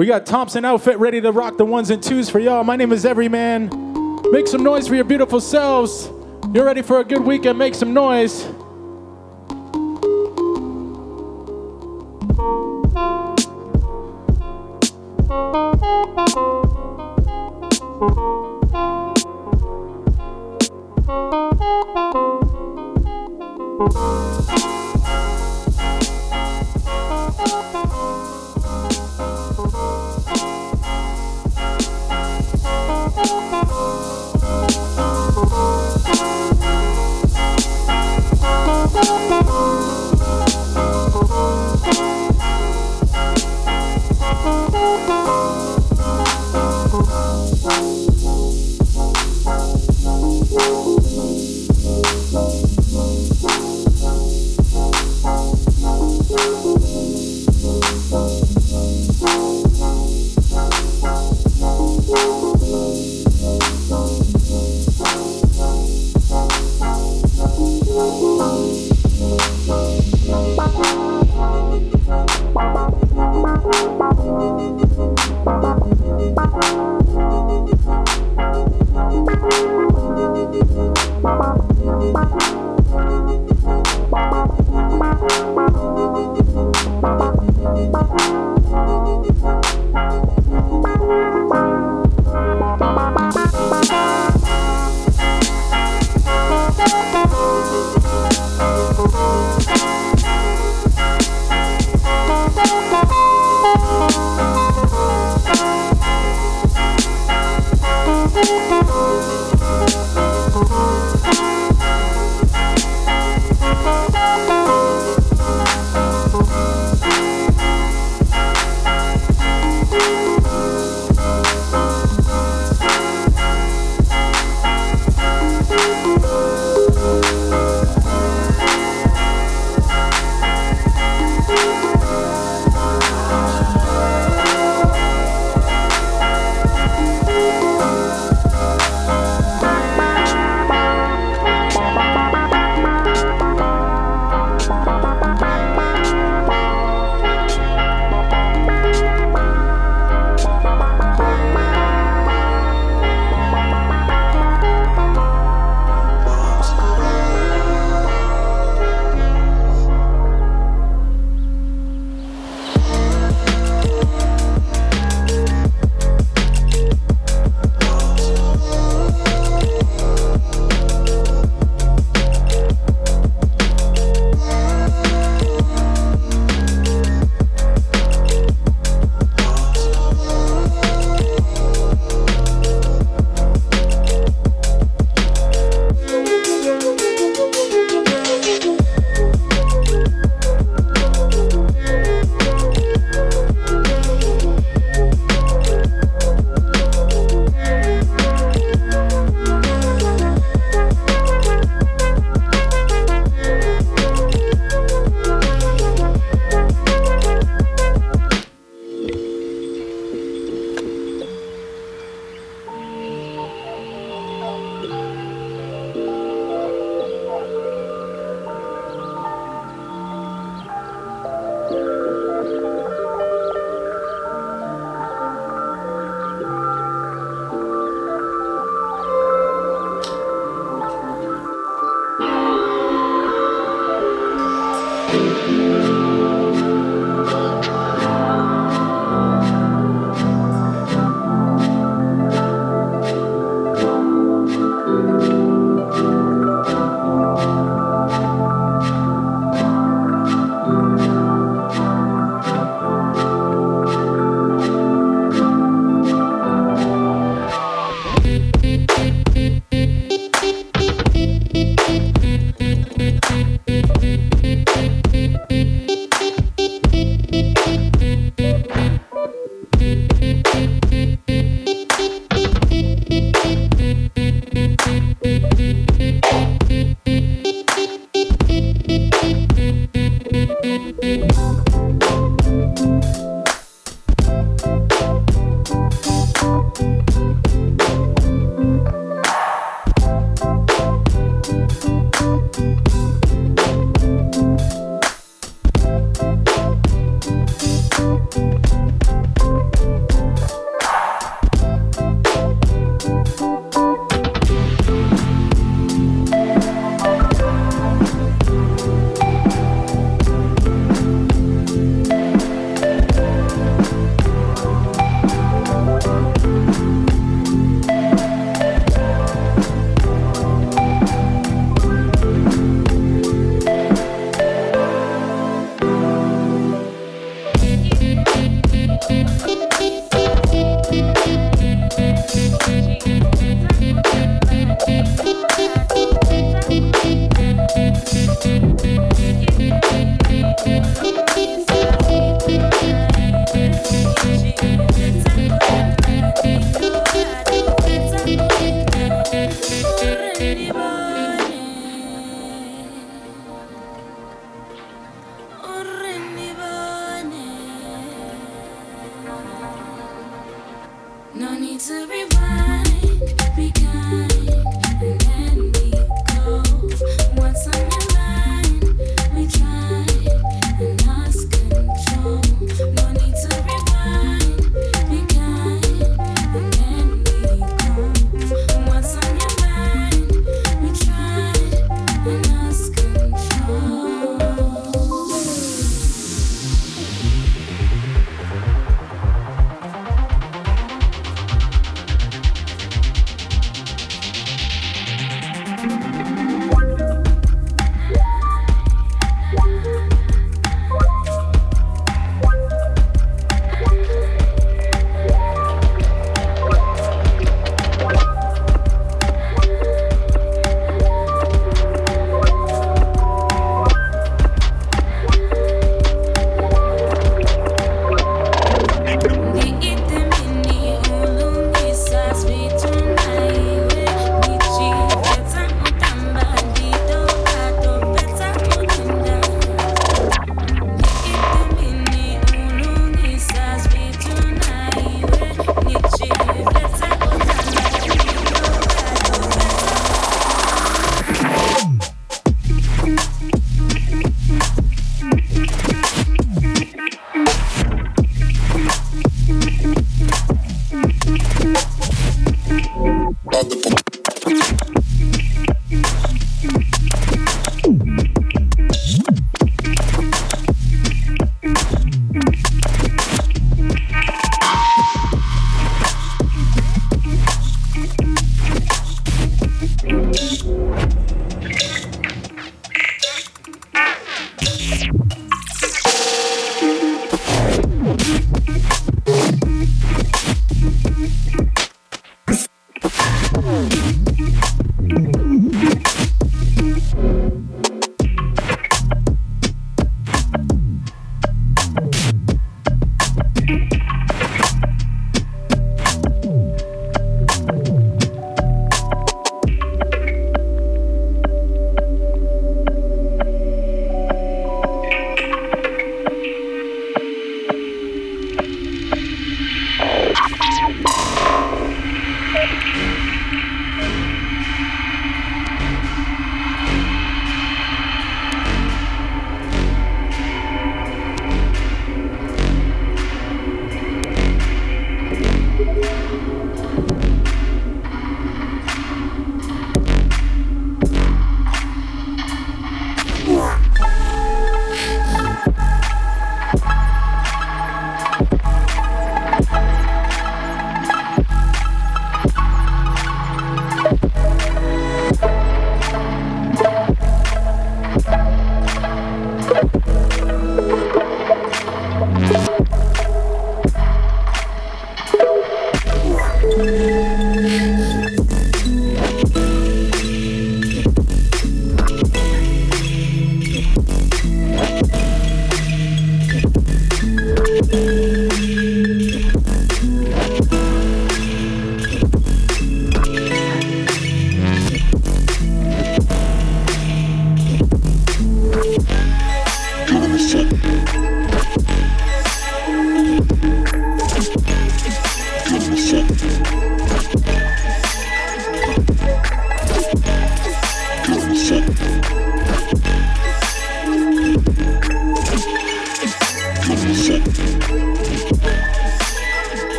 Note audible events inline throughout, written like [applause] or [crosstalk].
We got Thompson outfit ready to rock the ones and twos for y'all. My name is Everyman. Make some noise for your beautiful selves. You're ready for a good weekend. Make some noise.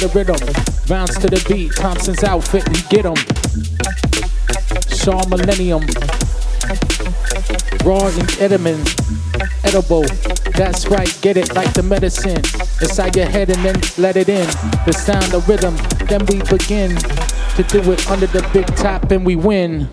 The rhythm, bounce to the beat. Thompson's outfit, we get 'em. Shaw Millennium. Raw and Edelman. Edible. That's right, get it like the medicine. Inside your head and then let it in. The sound, the rhythm. Then we begin to do it under the big top and we win.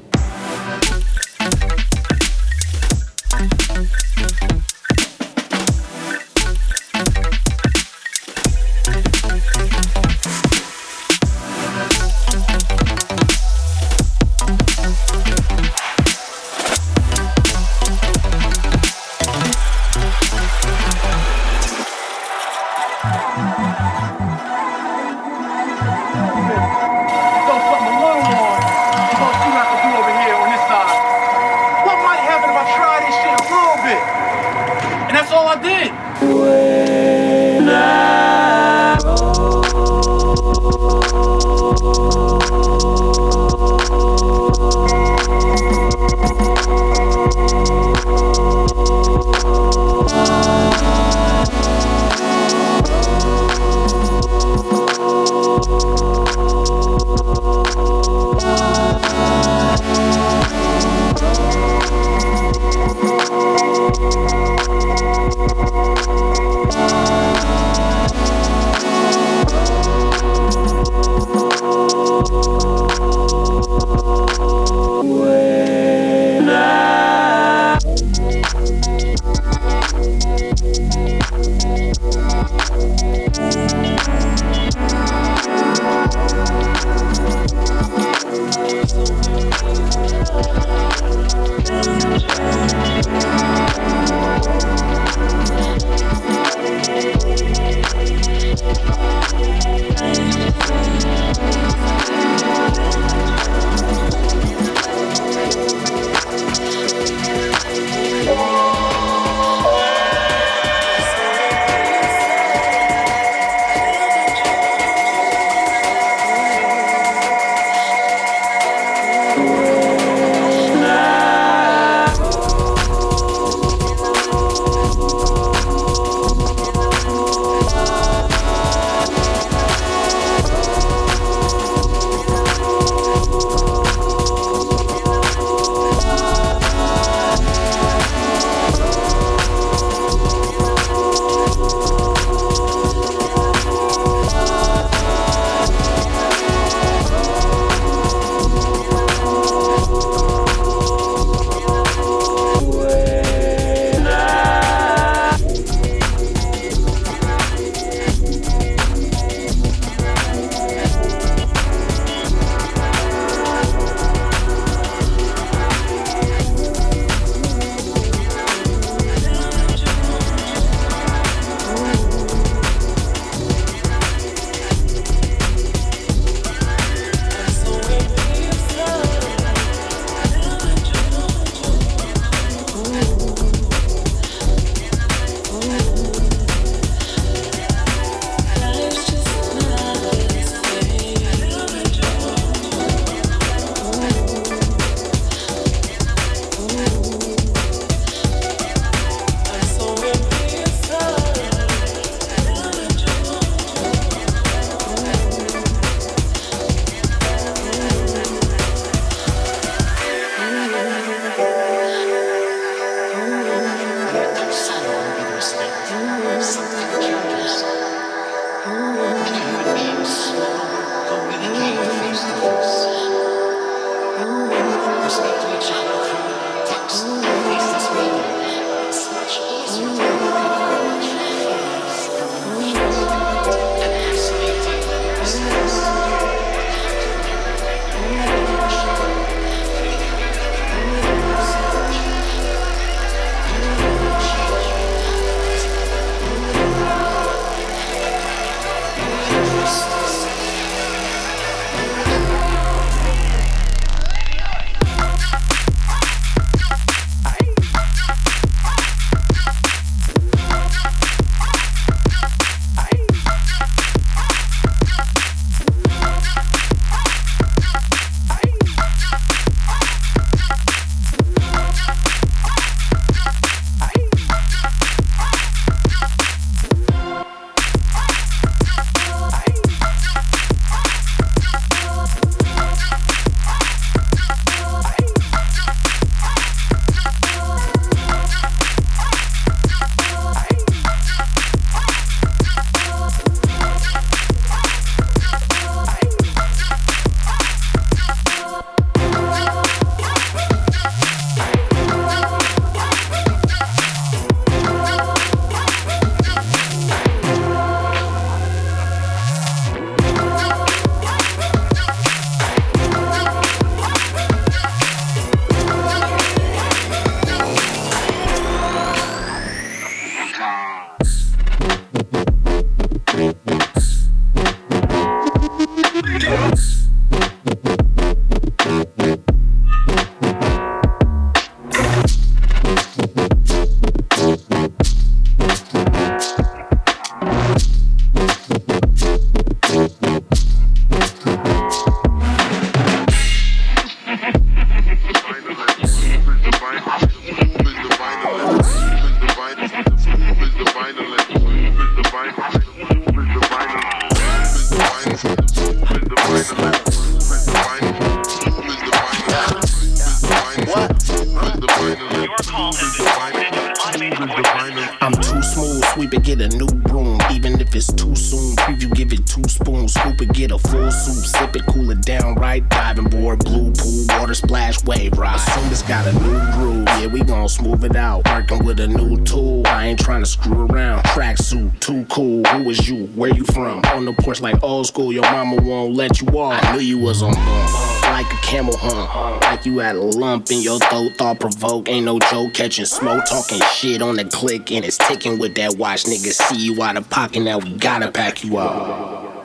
Had a lump in your throat, thought provoke. Ain't no joke, catching smoke, talking shit on the click, and it's ticking with that watch. Niggas see you out of pocket, now we gotta pack you up.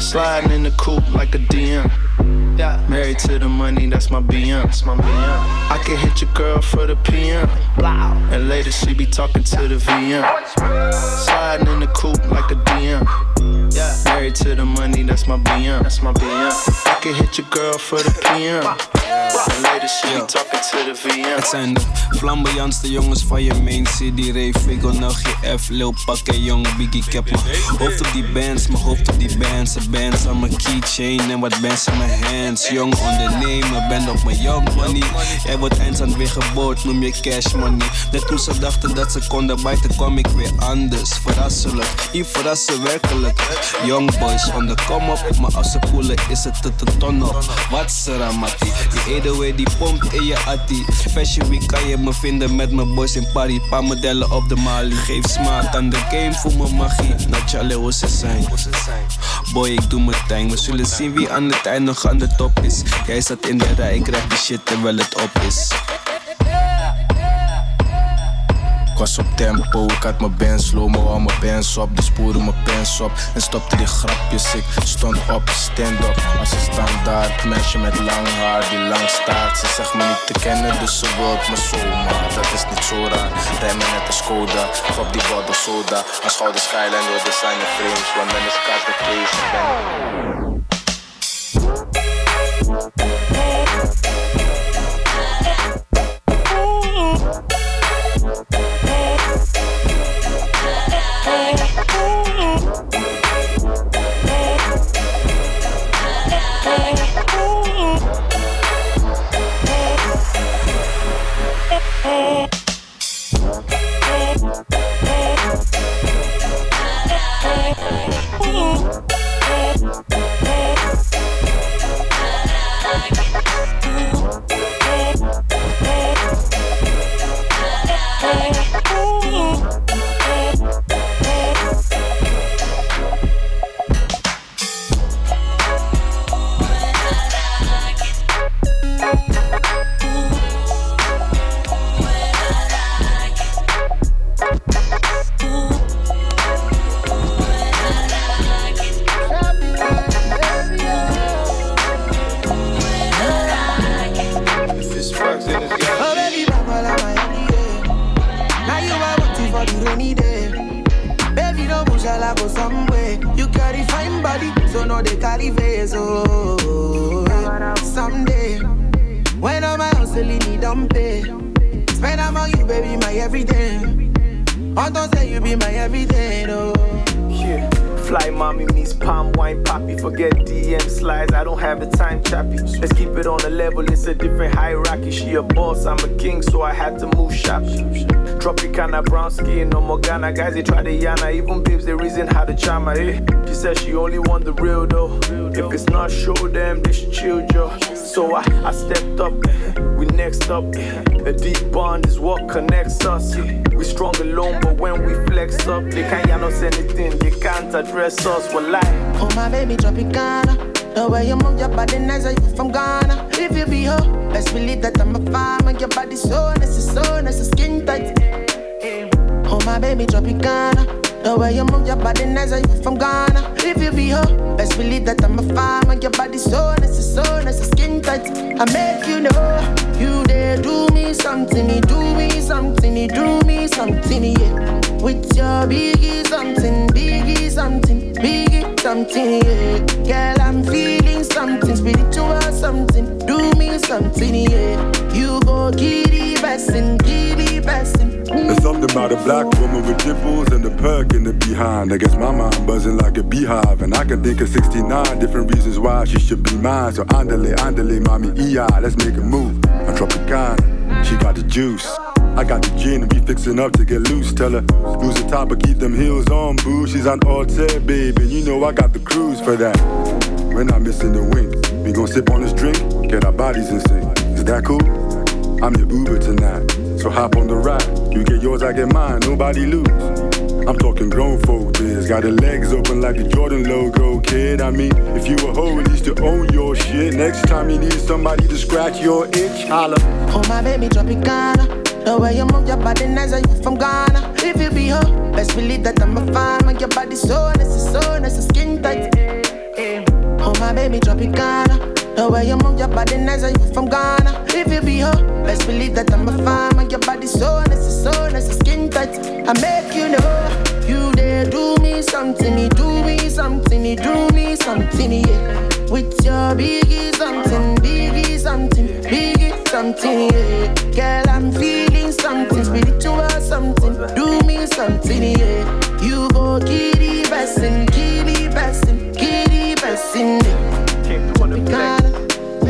Sliding in the coupe like a DM. Yeah. Married to the money, that's my BM. That's my BM. I can hit your girl for the PM. And later she be talking to the VM. Sliding in the coupe like a DM. Married to the money, that's my BM. That's my BM. I can hit your girl for the PM. Het zijn de flamboyantste jongens van je main city. Ray Figo, nou GF, Lil Pakke, Jong Biggie. Ik heb mijn hoofd op die bands, mijn hoofd op die bands. De bands aan mijn keychain en wat bands in mijn hands. Jong ondernemer, ben op mijn young money. Er wordt eindstand weer geboord, noem je cash money. Net toen ze dachten dat ze konden bijten, kwam ik weer anders. Verrasselijk, hier verrassen werkelijk. Young boys on the come up, maar als ze koelen is het te ton op. Wat seramati, die edelweight die pompt in je attie. Fashion week kan je me vinden met mijn boys in Paris. Paar modellen op de Mali. Geef smaak aan de game voor mijn magie. Natjale hoe ze zijn. Boy, ik doe mijn ding. We zullen zien wie aan het eind nog aan de top is. Jij zat in de rij, ik krijg die shit terwijl het op is. Was op tempo, ik had mijn bands slow, al mijn bands op. De sporen mijn pens op en stopte die grapjes. Ik stond op, stand up. Als een standaard meisje met lang haar die lang staat. Ze zegt me niet te kennen, dus ze wilt me zo, maar dat is niet zo raar. Rijmen net een Skoda, op die bottle soda. Een schouder skyline door designer frames, want men is kaart de case. Guys, they try to yana. Even babes, they reason how to chama. Eh? She said she only want the real though. If it's not, show them they should chill, Joe. So I, I stepped up, we next up. A deep bond is what connects us. We strong alone, but when we flex up, they can't ya us anything, they can't address us. Well, like, oh my baby, Tropicana. The way you move your body nice, are you from Ghana? If you be her, best believe that I'm a farmer. Your body so nice, so nice, skin tight Oh my baby Tropicana. The way you move your body nice, are you from Ghana? If you be her, best believe that I'm a farmer. Your body so nice, so nice, skin tight. I make you know you there do me something, you do me something, you do me something, yeah. With your biggie something, biggie something, biggie something, yeah. Girl, I'm feeling something, spiritual something, do me something, yeah. You go giddy bessin', giddy bessin'. There's something about a black woman with dimples and a perk in the behind. I guess my mind buzzing like a beehive. And I can think of 69 different reasons why she should be mine. So andale, andale, mommy, let's make a move. I'm Tropicana, she got the juice. I got the gin, we fixing up to get loose. Tell her, lose the top, but keep them heels on, boo. She's on Altair, baby, you know I got the cruise for that. We're not missing the wink. We gon' sip on this drink, get our bodies in sync. Is that cool? I'm your Uber tonight, so hop on the ride. You get yours, I get mine, nobody lose. I'm talking grown folk biz. Got the legs open like the Jordan logo, kid. I mean, if you a hoe, at least you own your shit. Next time you need somebody to scratch your itch, holla. Oh my baby, Tropicana. The way you move your body nice, are you from Ghana? If you be her, best believe that I'm a fan. Make your body so nice, so nice, skin tight. Oh my baby, Tropicana. The way you move your body nice, are you from Ghana? If you be her, best believe that I'm a. Make your body so nice, so nice, skin tight. I make you know you there do me something, you do me something, you do me something, yeah. With your biggie something, biggie something, biggie something, yeah. Girl, I'm feeling something, spiritual something, do me something, yeah. You go kitty bessin', kitty bessin', kitty bessin', yeah. Came through on the flex. Tropicana,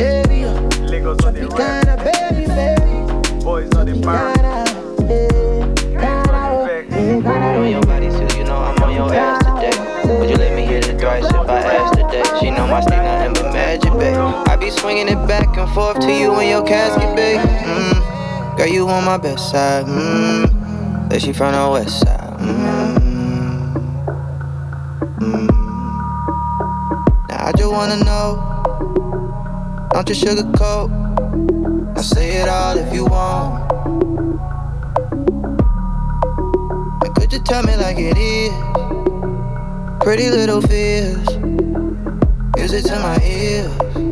baby. Lagos on the rap. Baby, baby. Boys on the bar. Tropicana, Ghana, Vex. Ghana, on your body too, you know I'm on your ass today. Would you let me hit it thrice if I asked today? She know my stick nothing but magic, babe. I be swinging it back and forth to you in your casket, babe. Mm. Girl, you on my best side. Mm. That she from the west side. Mm. Mm. Now I just wanna know. Don't you sugarcoat. I'll say it all if you want. Could you tell me like it is? Pretty little fears. Use it to my ears.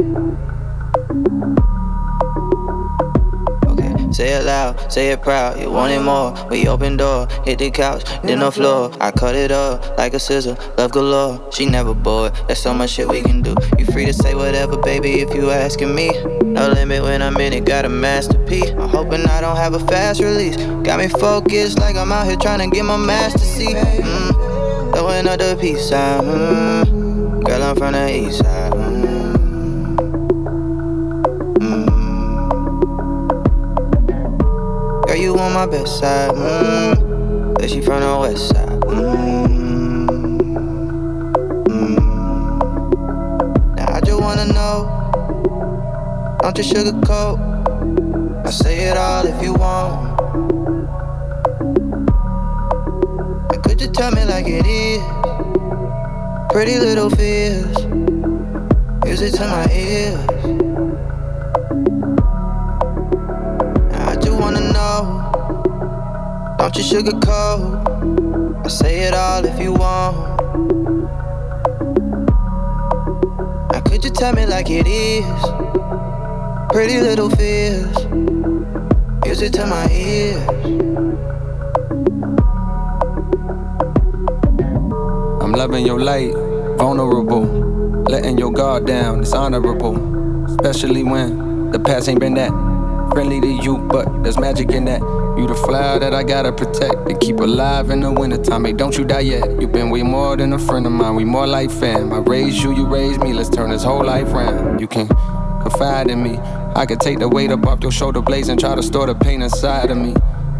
Say it loud, say it proud. You want it more? We open door, hit the couch, then the floor. I cut it up like a scissor, love galore. She never bored. There's so much shit we can do. You free to say whatever, baby, if you asking me. No limit when I'm in it, got a masterpiece. I'm hoping I don't have a fast release. Got me focused like I'm out here trying to get my master seat. Mm. Throwing up the peace sign. Mm. Girl, I'm from the east side. On my best side. Mm. But she from the west side. Mm. Mm. Now I just wanna know. Don't you sugarcoat. I say it all if you want. And could you tell me like it is? Pretty little fears. It to my ears. You sugarcoat. I say it all if you want. Now could you tell me like it is? Pretty little fears. Use it to my ears. I'm loving your light, vulnerable. Letting your guard down, it's honorable. Especially when the past ain't been that friendly to you, but there's magic in that. You the flower that I gotta protect and keep alive in the wintertime. Hey, don't you die yet. You've been way more than a friend of mine. We more like fam. I raised you, you raised me. Let's turn this whole life round. You can confide in me. I could take the weight up off your shoulder blades and try to store the pain inside of me.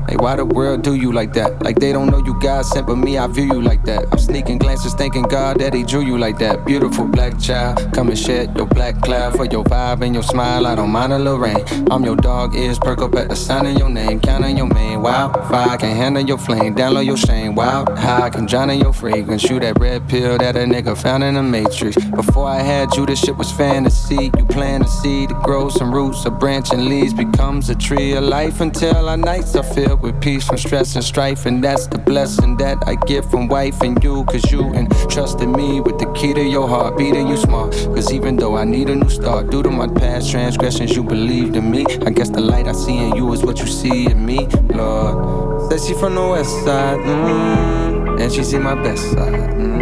Hey, why the world do you like that? Like they don't know you God sent, but me, I view you like that. I'm sneaking glances, thanking God that He drew you like that. Beautiful black child, come and shed your black cloud for your vibe and your smile. I don't mind a little rain. I'm your dog, ears perk up at the sound of your name. Counting your main wild fire, can handle your flame, download your shame. Wild high, I can drown in your fragrance. Shoot that red pill that a nigga found in the matrix. Before I had you, this shit was fantasy. You plant a seed to grow some roots, a branch and leaves becomes a tree of life until our nights are filled with peace from stress and strife. And that's the blessing that I get from wife and you, cause you entrusted me with the key to your heart, beating you smart. Cause even though I need a new start, due to my past transgressions, you believed in me. I guess the light I see in you is what you see in me, Lord. Said she from the west side, mm, and she see my best side. Mm.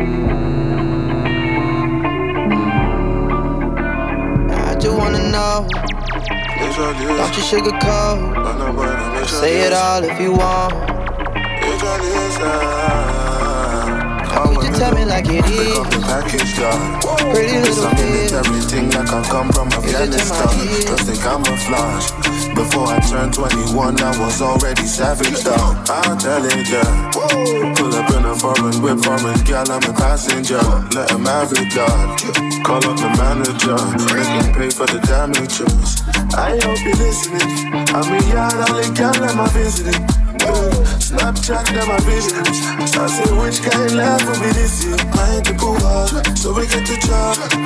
Don't you sugarcoat. Say it all if you want. How could you tell me like it is. Pick up the package. Pretty little bitch. everything like I come from Afghanistan. Just the camouflage. Before I turned 21, I was already savage, dog. I'll tell it, yeah. Pull up in a foreign whip, foreign gal, I'm a passenger. Let him have it, dog. Call up the manager, make him pay for the damages. I hope you're listening. I'm a yard, all the gal, I'm visiting. Snapchat, them my visions. I say, which of life will be this year? My people walk, so we get to.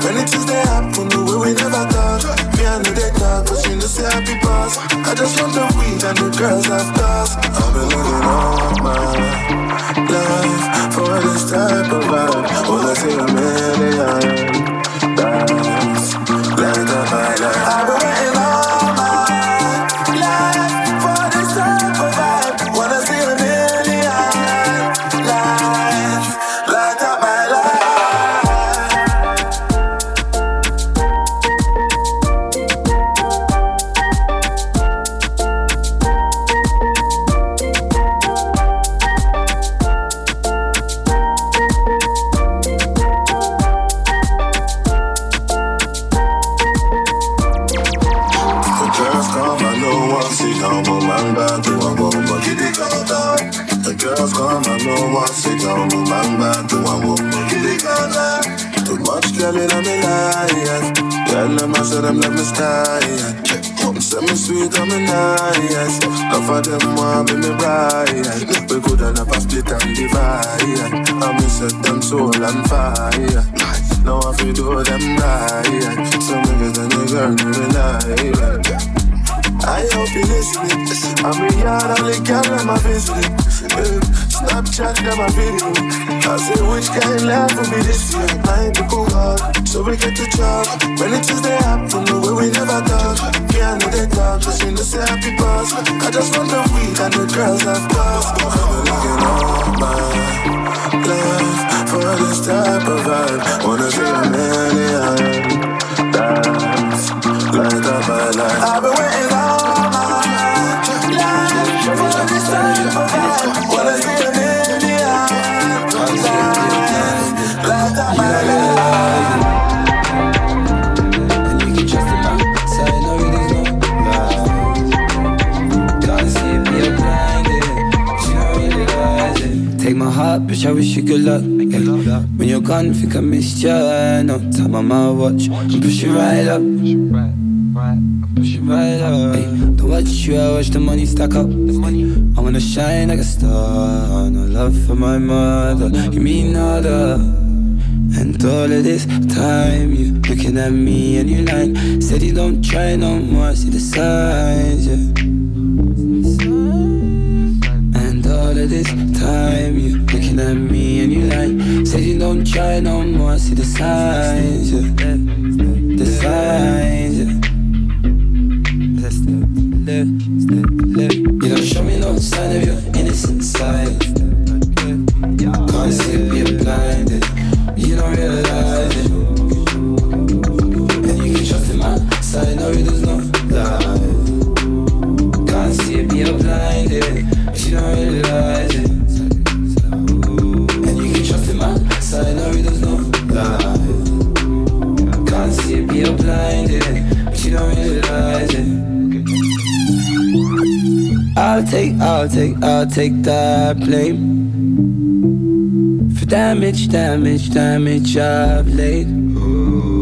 When it is they happen, the way we never thought. Me and the talk, but you know, say happy boss. I just want the weed and the girls have cars. I've been looking all my life for this type of vibe. Well, I see a million times. Light up my life. Them a video. I say which kind love will be this year. I ain't cool hard, so we get to talk. When it is the happen, the way we never talk. Me and the talk, just in the say happy past. I just want the weed and the girls have passed. I'm looking all my life for this type of vibe. Wanna see a million times. Light up my life. I've been heart, bitch, I wish you good luck. Yeah. When you're gone, think I missed you. No time on my watch, I'm pushing right up. Right up. Hey, don't watch you, I watch the money stack up. I wanna shine like a star. No love for my mother, you mean nada. And all of this time, you looking at me and you lying. Said you don't try no more, see the signs, yeah. And all of this time, you looking at me and you like Said you don't try no more, see the signs, yeah. The signs, yeah. You don't show me no sign of your innocent side I'll take, I'll take, I'll take that blame for damage, damage, damage I've laid.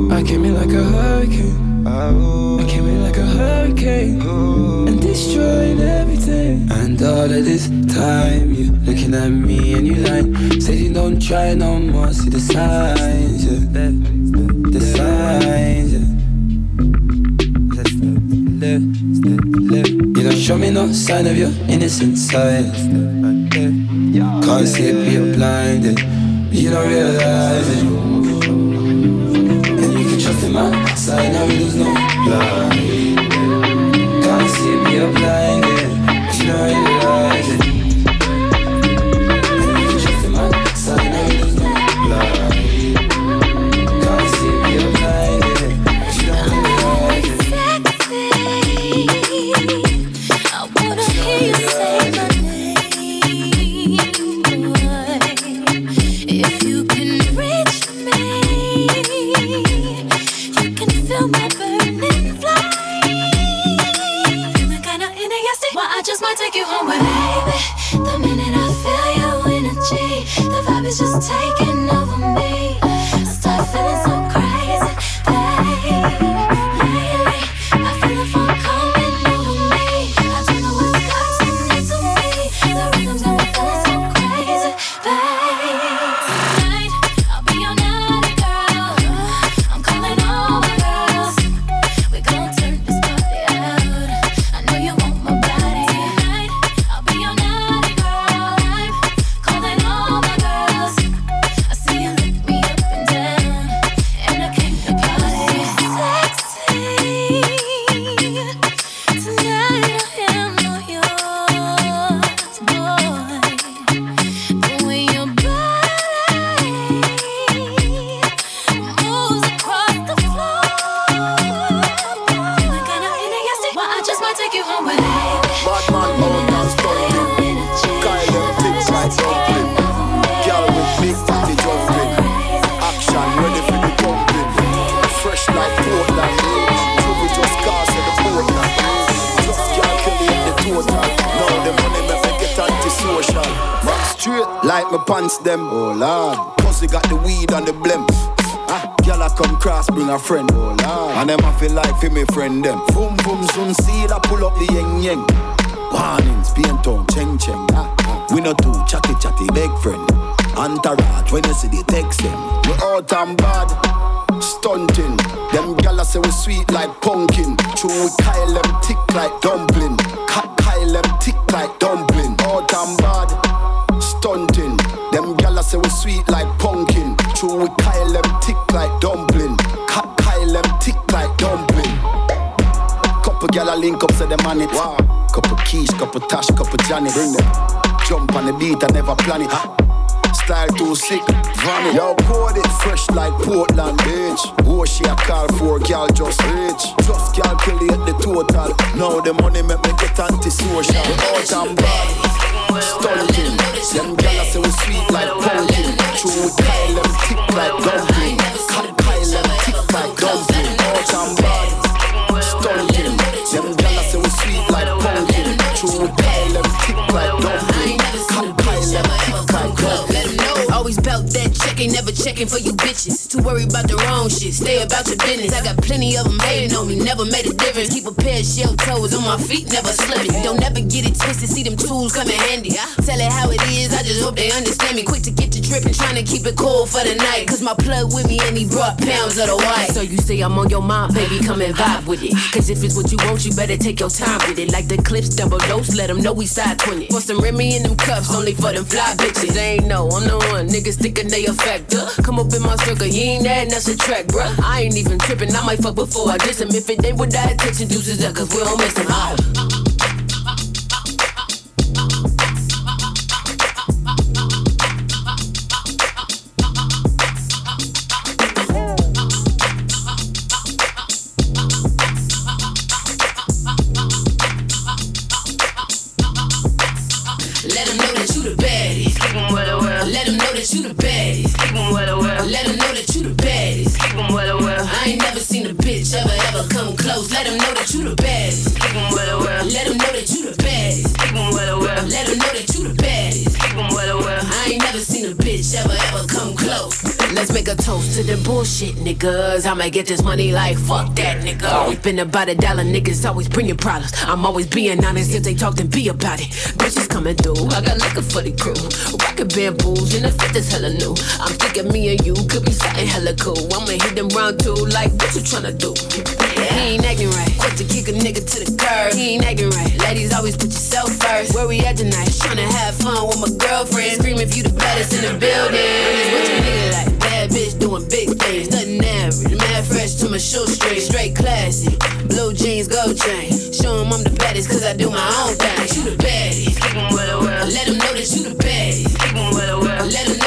I came in like a hurricane. I came in like a hurricane and destroyed everything. And all of this time, you looking at me and you like, said you don't try no more. See the signs, yeah. the signs. Show me no sign of your innocent side. Can't see it, you're blinded. You don't realize it And you can trust in my side, now there's no lie. I'm on your mind, baby. Come and vibe with it. Cause if it's what you want, you better take your time with it. Like the clips double dose. Let them know we side 20. For some Remy in them cups. Only for them fly bitches. They ain't know. I'm the one. Niggas thinking they a factor. Come up in my circle, you ain't that, that's a track, bruh. I ain't even tripping, I might fuck before I diss him. If it ain't with that attention, deuces up, cause we don't miss him. Oh. Niggas. I'ma get this money like fuck that, nigga. We been about a dollar, niggas always bringing problems. I'm always being honest, if they talk, then be about it. Bitches coming through, I got liquor for the crew. Rockin' bamboos and the fit is hella new. I'm thinking me and you could be something hella cool. I'ma hit them round two, like what you tryna do? He ain't acting right. Quick to kick a nigga to the curb. He ain't acting right. Ladies always put yourself first. Where we at tonight? Tryna have fun with my girlfriend. Scream if you the baddest in the building. What you nigga like? Bad bitch doing big things. Nothing average. Mad fresh to my shoestring. Straight Straight classy. Blue jeans, gold chain. Show 'em I'm the baddest cause I do my own thing. You the baddest. Let them know that you the baddest. Let them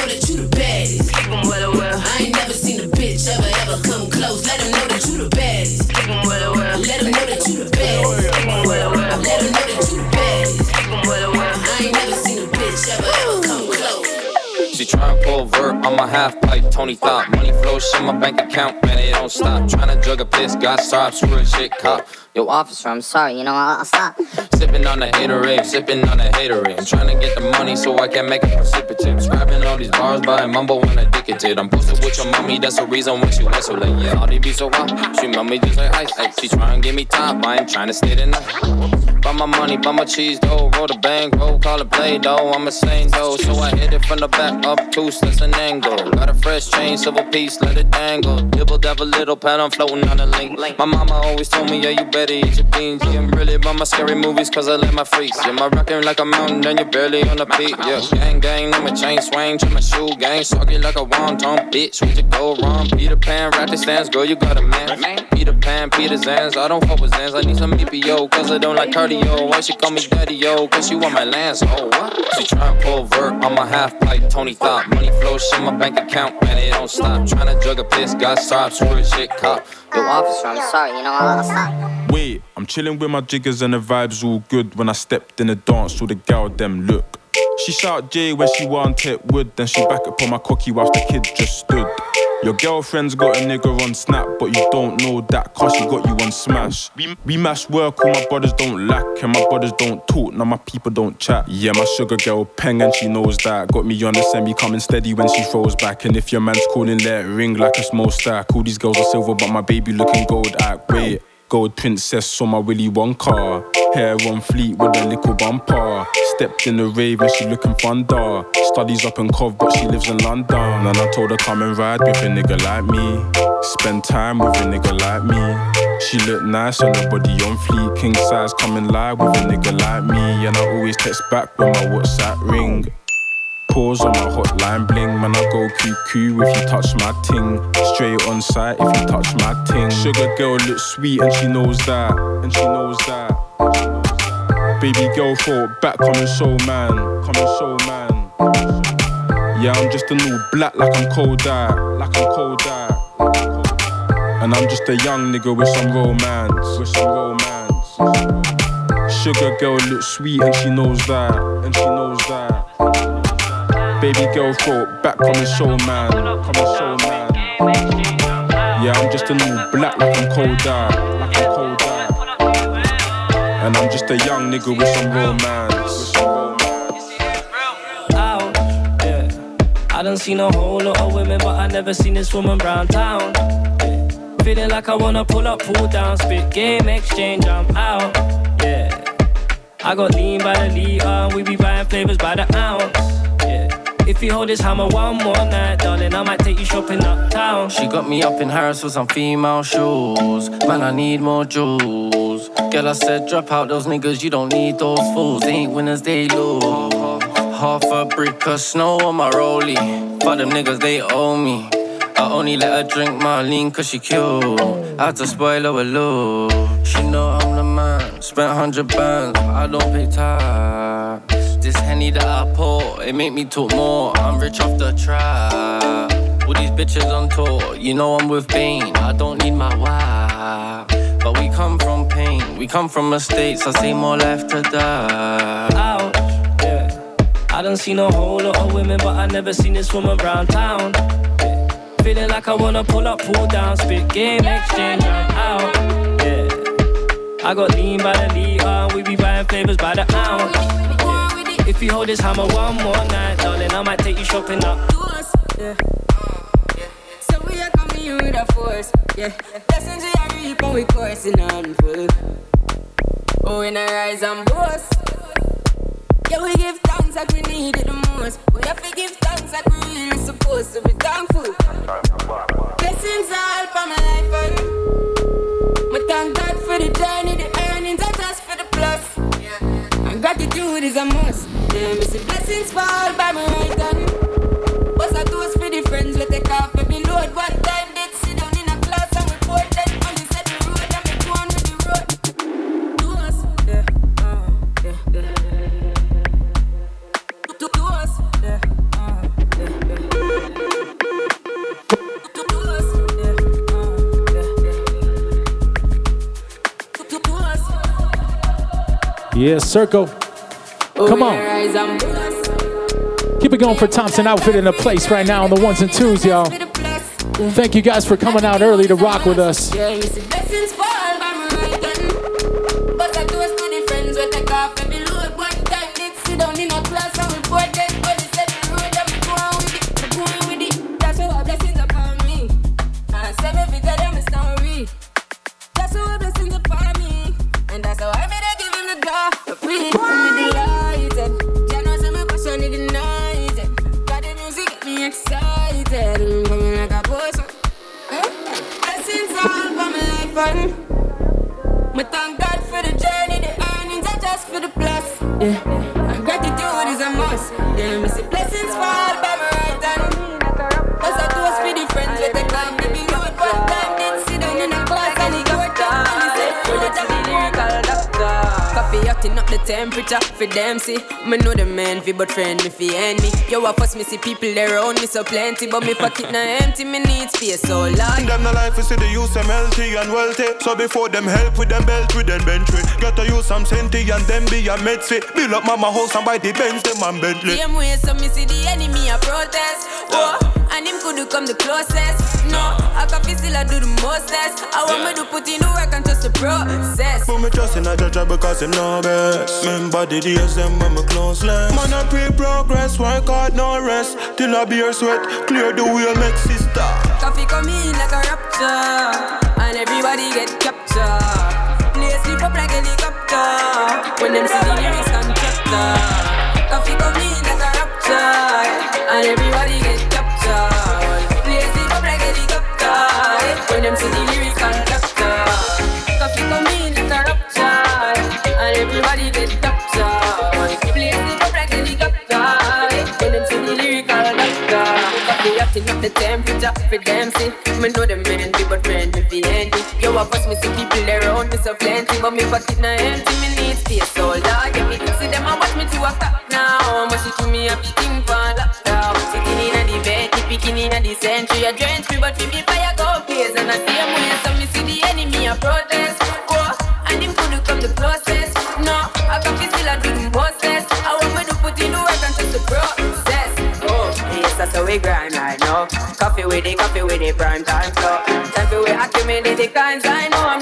on my half pipe, Tony Hawk. Money flows in my bank account, man, it don't stop. Tryna jug a piss, got stops, screw shit cop. Yo, officer, I'm sorry, you know, I'll, I'll stop. Sipping on the haterade, sipping on the haterade. I'm trying to get the money so I can make it precipitate. Scrapping all these bars by mumble when addicted. I'm posted with your mommy, that's the reason why she went so late. Yeah, all they be so hot. She me just like ice. ice. She try and give me top, I ain't trying to stay the night. Buy my money, buy my cheese dough, roll the bank, roll, call it play dough. I'm a saint though, so I hit it from the back up two steps an angle. Got a fresh chain, silver piece, let it dangle. Dibble dabble, little pad, I'm floating on the link. My mama always told me, yeah, you better your beans. I'm really about my scary movies, cause I let my freaks. Yeah, my rockin' like a mountain, and you're barely on the peak. Yeah, gang, gang, I'm a chain swing, to my shoe gang. Soggy like a wonton, bitch, we could go wrong. Peter Pan, the stands, girl, you got a man. Peter Pan, Peter Zans, I don't fuck with Zans, I need some EPO, cause I don't like cardio. Why she call me daddy, yo, cause she want my lands, oh, what? She try and pull vert on my half pipe, Tony Hawk. Money flows in my bank account, and it don't stop. Trying to jug a piss, got screw a shit cop. Yo, officer, I'm sorry, you know, I'll, stop. Wait, I'm chilling with my jiggers and the vibes all good. When I stepped in the dance, all the gal them look. She shout J when she want tip wood, then she back up on my cocky whilst the kid just stood. Your girlfriend's got a nigga on Snap, but you don't know that cause she got you on Smash. We, we mash work, all my brothers don't lack, and my brothers don't talk, now my people don't chat. Yeah, my sugar girl peng, and she knows that. Got me on the semi coming steady when she throws back. And if your man's calling, let it ring like a small stack. All these girls are silver, but my baby looking gold. Act, wait. Gold princess on my Willy Wonka. Hair on fleet with a little bumper. Stepped in the rave and she looking thunder. Studies up in Cov, but she lives in London. And I told her come and ride with a nigga like me. Spend time with a nigga like me. She look nice and her body on fleek. King size coming live with a nigga like me. And I always text back when my WhatsApp ring. Pause on my hotline bling, man. I go QQ if you touch my ting. Straight on site if you touch my ting. Sugar girl looks sweet and she knows that, and she knows that. Baby girl it back, coming so man, coming so man. Yeah, I'm just a new black like I'm cold eye, like I'm cold eye. And I'm just a young nigga with some romance, with some romance. Sugar girl looks sweet and she knows that, and she knows that. Baby girl throat back coming so man, coming so man. Yeah, I'm just a new black like I'm cold I'm cold. And I'm just a young nigga with some romance. Out, yeah. I done seen a whole lot of women, but I never seen this woman round town. Yeah. Feeling like I wanna pull up, pull down, spit game exchange, I'm out. Yeah. I got lean by the liter, we be buying flavors by the ounce. If you hold this hammer one more night, darling, I might take you shopping uptown. She got me up in Harris with some female shoes. Man, I need more jewels. Girl, I said, drop out those niggas, you don't need those fools. They ain't winners, they lose. Half a brick of snow on my rollie. For them niggas, they owe me. I only let her drink lean cause she cute. I had to spoil her with love. She know I'm the man. Spent hundred bands, I don't pay tax. This henny that I pour, it make me talk more. I'm rich off the trap. All these bitches on tour, you know I'm with Bane. I don't need my wife. But we come from pain, we come from mistakes. I see more life to die. Ouch, yeah. I done seen a whole lot of women, but I never seen this woman round town. Yeah. Feeling like I wanna pull up, pull down, spit game exchange, I'm out. Yeah. I got lean by the liter, we be buying flavors by the ounce. If you hold this hammer one more night, darling, I might take you shopping up. Uh, yeah. So we are coming with a force, yeah. Blessings we are reap and we coursing on full. Oh, in a rise and boast. Yeah, we give thanks like we need it the most. We have to give thanks like we Circle. Come on. Keep it going for Thompson Outfit in the place right now on the ones and twos, y'all. Thank you guys for coming out early to rock with us. For them see. Me know the man fi but friend me fi end me. Yo, I first me see people around me so plenty, but me pocket na empty. Me need space so large. Them the life is see the use them healthy and wealthy. So before them help with them belt with them with. Get to use some senti and them be a med. Build up mama house and buy the Benz them and Bentley. Same way so me see the enemy a protest. Whoa, and him could do come the closest. No, I can feel still I do the mostest. I want me to put in the work and trust the process. Put me trust in a judge because him know best. Remember the days them when me close less. Man I pre progress, work hard no rest. Till I beer sweat, clear the way make sister. Coffee come in like a rapture, and everybody get captured. Play sleep up like helicopter when them see the lyrics contractor. Coffee come in like a rapture, and everybody get Acting up the temperature for see. Me know them men be but friend me feel envy. Yo, I pass me see people around me so plenty, but me pocket na empty. Me need space so Lord, yeah me see them and watch me to a clock now. Must you me a thing for lockdown. Sitting in the bed, the picking in the century. I drench me, but me fire Coffee with it, coffee with it, prime time flow. Time for we accumulate the kinds I know. And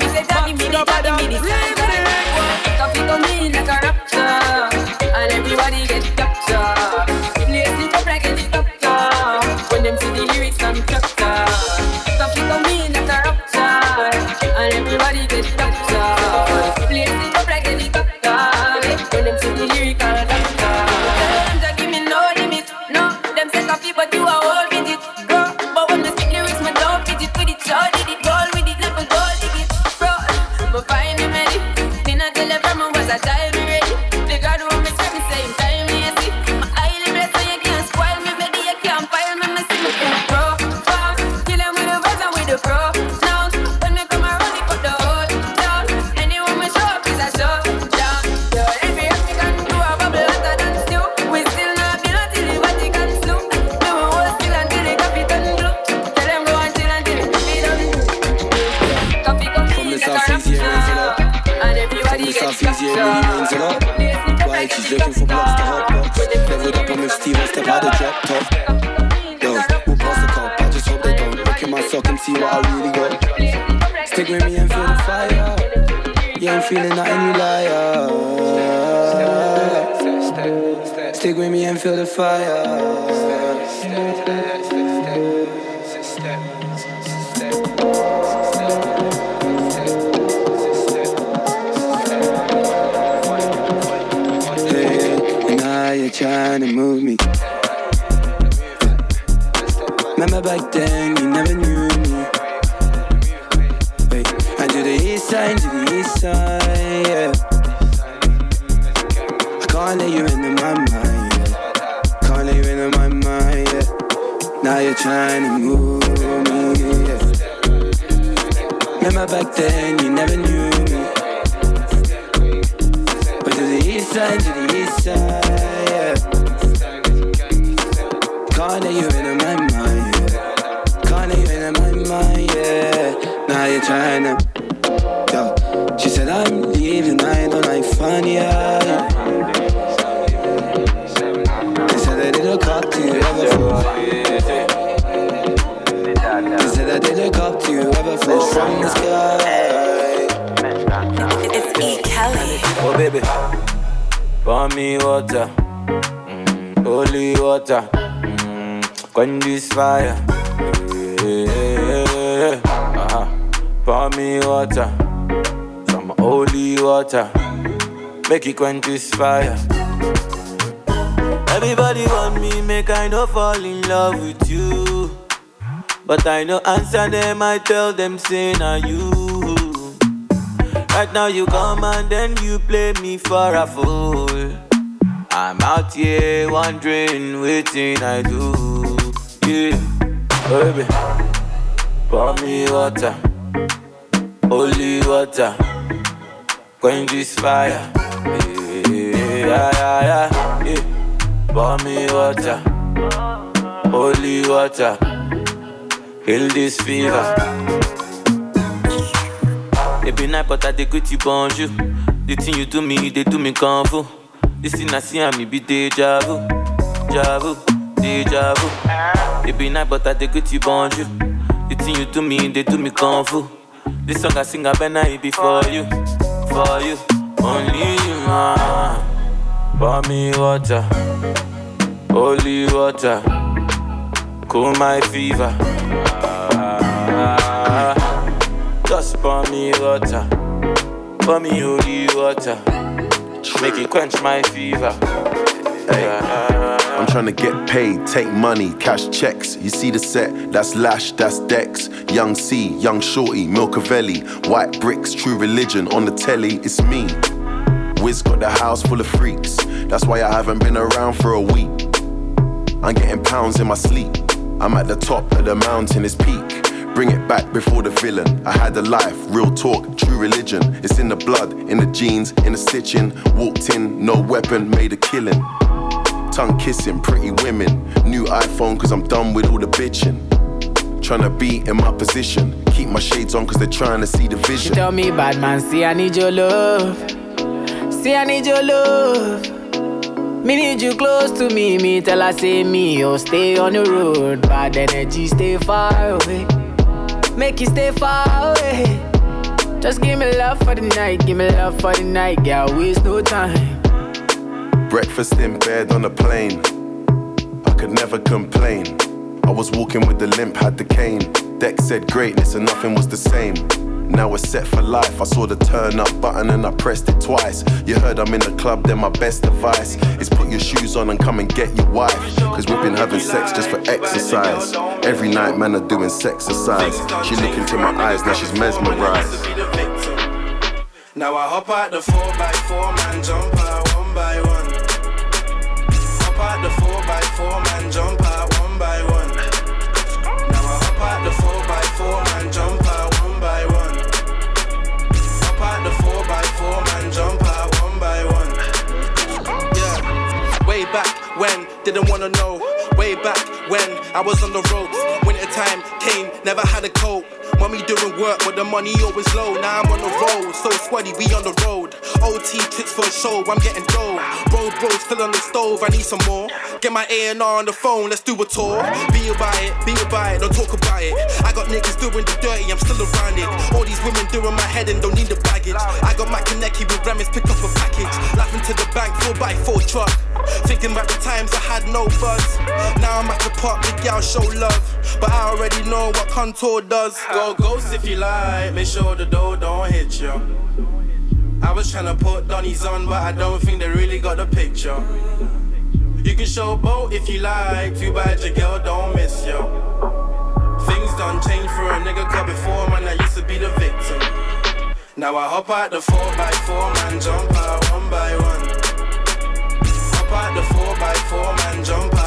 fire. I didn't cop to you ever fall from the sky. It's E. Kelly. Oh baby, pour me water, mm, holy water, mm, quench this fire. Yeah, uh-huh. Pour me water, some holy water, make it quench this fire. Everybody want me, make I no fall in love with you. But I no answer them, I tell them say na you. Right now you come and then you play me for a fool. I'm out here wondering waiting I do. Yeah, baby, pour me water, holy water, quench this fire. Yeah, yeah, yeah, yeah. Pour me water, holy water, kill this fever. Every night, but I dey greet you bonjour. The thing you do me, they do me fu. This thing I see and me be deja vu, deja vu, deja vu. Every night, but I dey greet you bonjour. The thing you do me, they do me fu. This song I sing, I better it be for you, for you, only you. Ah. Pour me water, holy water, cool my fever. Just pour me water, pour me holy water, make it quench my fever. Hey. I'm trying to get paid, take money, cash checks. You see the set, that's Lash, that's Dex. Young C, Young Shorty, Milcavelli, White Bricks, True Religion on the telly, it's me. Wiz got the house full of freaks, that's why I haven't been around for a week. I'm getting pounds in my sleep. I'm at the top of the mountain, it's peak. Bring it back before the villain. I had a life, real talk, true religion. It's in the blood, in the jeans, in the stitching. Walked in, no weapon, made a killing. Tongue kissing, pretty women. New iPhone, cause I'm done with all the bitching. Tryna be in my position. Keep my shades on, cause they're trying to see the She vision. tell me, bad man, see I need your love. See I need your love. Me need you close to me. Me tell her say me, oh stay on the road. Bad energy, stay far away. Make you stay far away. Just give me love for the night, give me love for the night, girl. Waste no time. Breakfast in bed on a plane. I could never complain. I was walking with the limp, had the cane. Deck said greatness and nothing was the same. Now we're set for life. I saw the turn up button and I pressed it twice. You heard I'm in the club, then my best advice is put your shoes on and come and get your wife. Cause we've been having sex just for exercise. Every night, man, are doing sexercise. She look into my eyes, now she's mesmerized. Now I hop out the 4x4 man, jump out one by one. Hop out the 4x4 man, jump out didn't wanna know. Way back when I was on the ropes. Time came, never had a coat. Mommy doing work, but the money always low. Now I'm on the road, so sweaty, we on the road. OT tips for a show, I'm getting dough. Road bro still on the stove, I need some more. Get my A&R on the phone, let's do a tour. Be about it, be about it, don't talk about it. I got niggas doing the dirty, I'm still around it. All these women doing my head and don't need the baggage. I got my Kaneki with Remis, pick up a package. Laughing to the bank, 4x4 truck. Thinking about the times I had no buzz. Now I'm at the park, the gal show love. But I already know what contour does. Go ghost if you like, make sure the door don't hit you. I was tryna put Donnies on, but I don't think they really got the picture. You can show boat if you like, too bad your girl don't miss you. Things done change for a nigga, before man, I used to be the victim. Now I hop out the 4x4 man, jump out one by one. Hop out the 4x4 man, jump out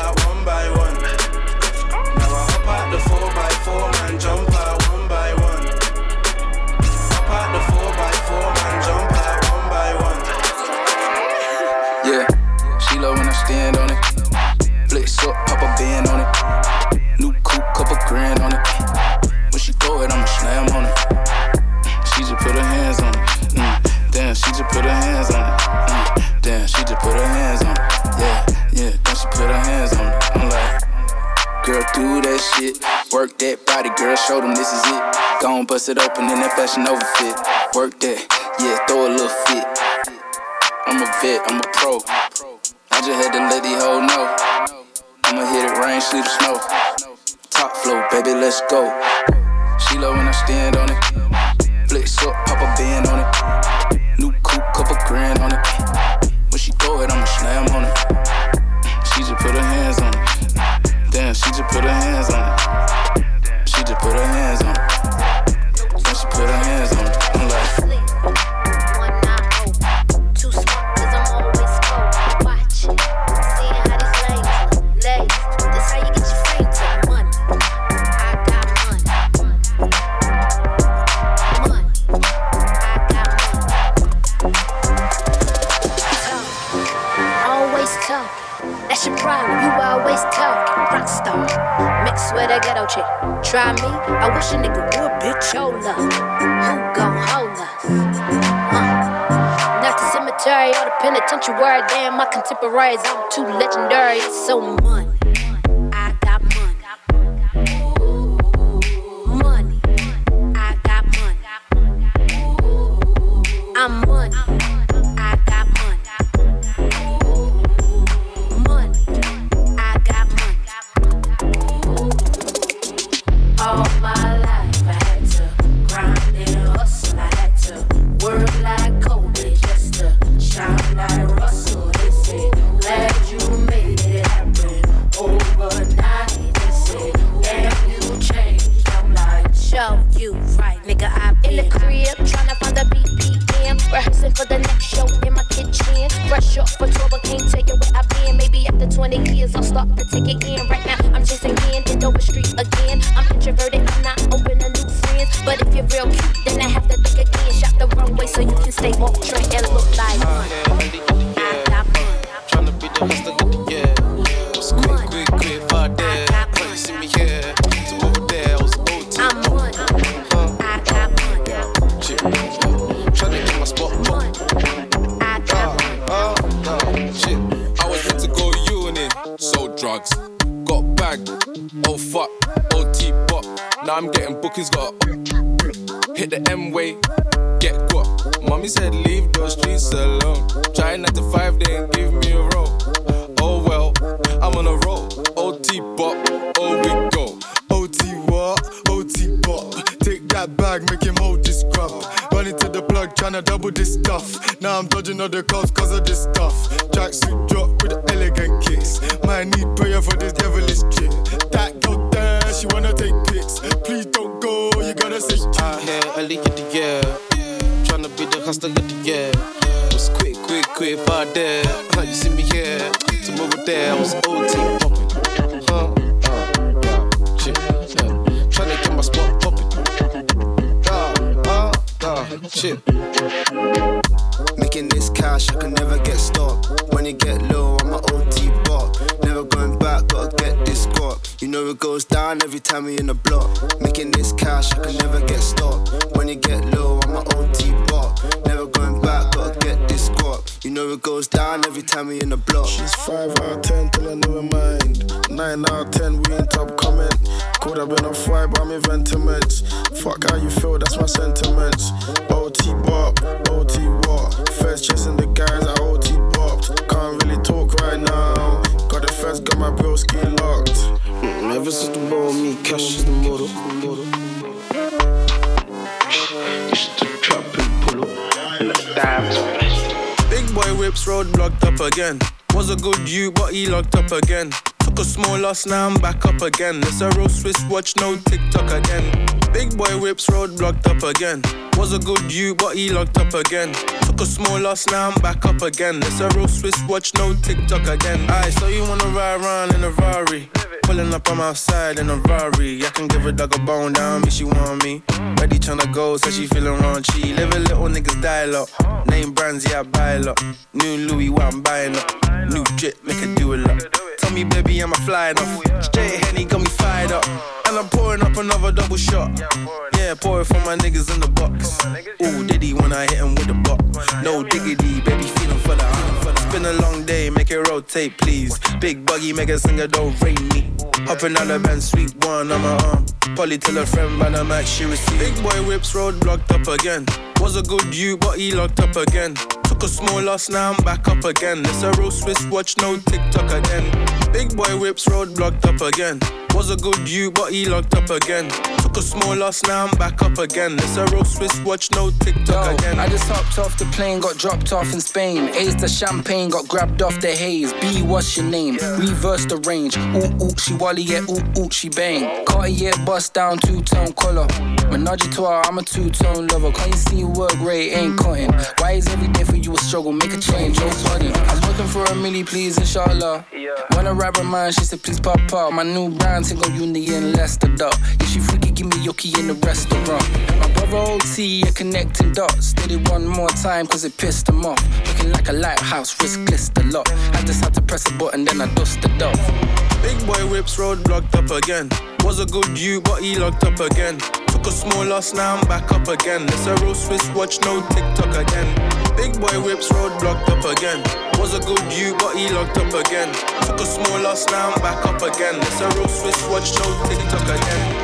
grand on it. When she throw it, I'ma slam on it. She just put her hands on it. Mm, damn, she just put her hands on it. Mm, damn, she just put her hands on it. Yeah, yeah, then she put her hands on it. I'm like, girl, do that shit. Work that body, girl, show them this is it. Go on, bust it open in that fashion overfit. Work that, yeah, throw a little fit. I'm a vet, I'm a pro. I just had to let these hoes know. I'ma hit it rain, sleep, snow. Top flow, baby, let's go. She love when I stand on it. Flex up, pop a band on it. New coupe, couple grand on it. When she throw it, I'ma slam on it. She just put her hands on it. Damn, she just put her hands on it. She just put her hands on it. I a nigga your love. Who gon' hold us? Not the cemetery or the penitentiary. Damn, my contemporaries, I'm too legendary. It's so money. She's 5 out of 10 till I never mind. 9 out of 10, we ain't top comment. Could have been a 5, but I'm in sentiments. Fuck how you feel, that's my sentiments. OT bop, OT what? First chasing the guys at OT bopped. Can't really talk right now. Got the first, got my broski locked. Mm, ever since the ball, me, cash is the model. Used to trap and pull up. And the dimes Big boy whips road blocked up again. Was a good you, but he locked up again. Took a small loss, now I'm back up again. It's a real Swiss watch, no TikTok again. Big boy whips road blocked up again. Was a good you, but he locked up again. Took a small loss, now I'm back up again. It's a real Swiss watch, no TikTok again. Aye, so you wanna ride around in a Rari? Pulling up, I'm outside in a Rari. I can give a dog a bone down, me she want me. Ready tryna go, so she feeling raunchy. Live a little niggas dial up. Name brands, yeah, I buy a lot. New Louis, what I'm buying up. New drip, make her do a lot. Me, baby, I'm a flying off. Straight Henny got me fired up. And I'm pouring up another double shot. Yeah, pour it for my niggas in the box. Ooh, Diddy when I hit him with the block. No diggity, baby, feeling for the been a long day, make it rotate, please. Big buggy, make a singer, don't rate me. Hopping out the band, sweet one on my arm. Polly tell a friend by the match she received. Big boy whips road blocked up again. Was a good you, but he locked up again. Took a small loss, now I'm back up again. It's a real Swiss watch, no TikTok again. Big boy whips road blocked up again. Was a good you, but he locked up again. Took a small loss, now I'm back up again. It's a real Swiss watch, no TikTok Yo, again. I just hopped off the plane, got dropped off in Spain. Ace the champagne, got grabbed off the haze. B, what's your name? Reverse the range. Ooh, ooh, she wally, yeah, ooh, ooh, she bang. Cartier bust down, two tone collar. Menage a trois, I'm a two tone lover. Can't you see work rate ain't cutting? Why is every day for you a struggle? Make a change, oh buddy. I'm looking for a milli, please, inshallah. When a rapper man, she said, please pop up. My new brand, single uni in Leicester, dot. If she freaky, give me yucky in the restaurant. My brother OT, a connecting dots. Did it one more time, cause it pissed him off. Looking like a lighthouse, risk list a lot. I just had to press a button, then I dusted off. Big boy boy whips road blocked up again. Was a good you, but he locked up again. Took a small loss, now I'm back up again. It's a real Swiss watch, no TikTok again. Big boy whips road blocked up again. Was a good you, but he locked up again. Took a small loss, now I'm back up again. It's a real Swiss watch, no TikTok again.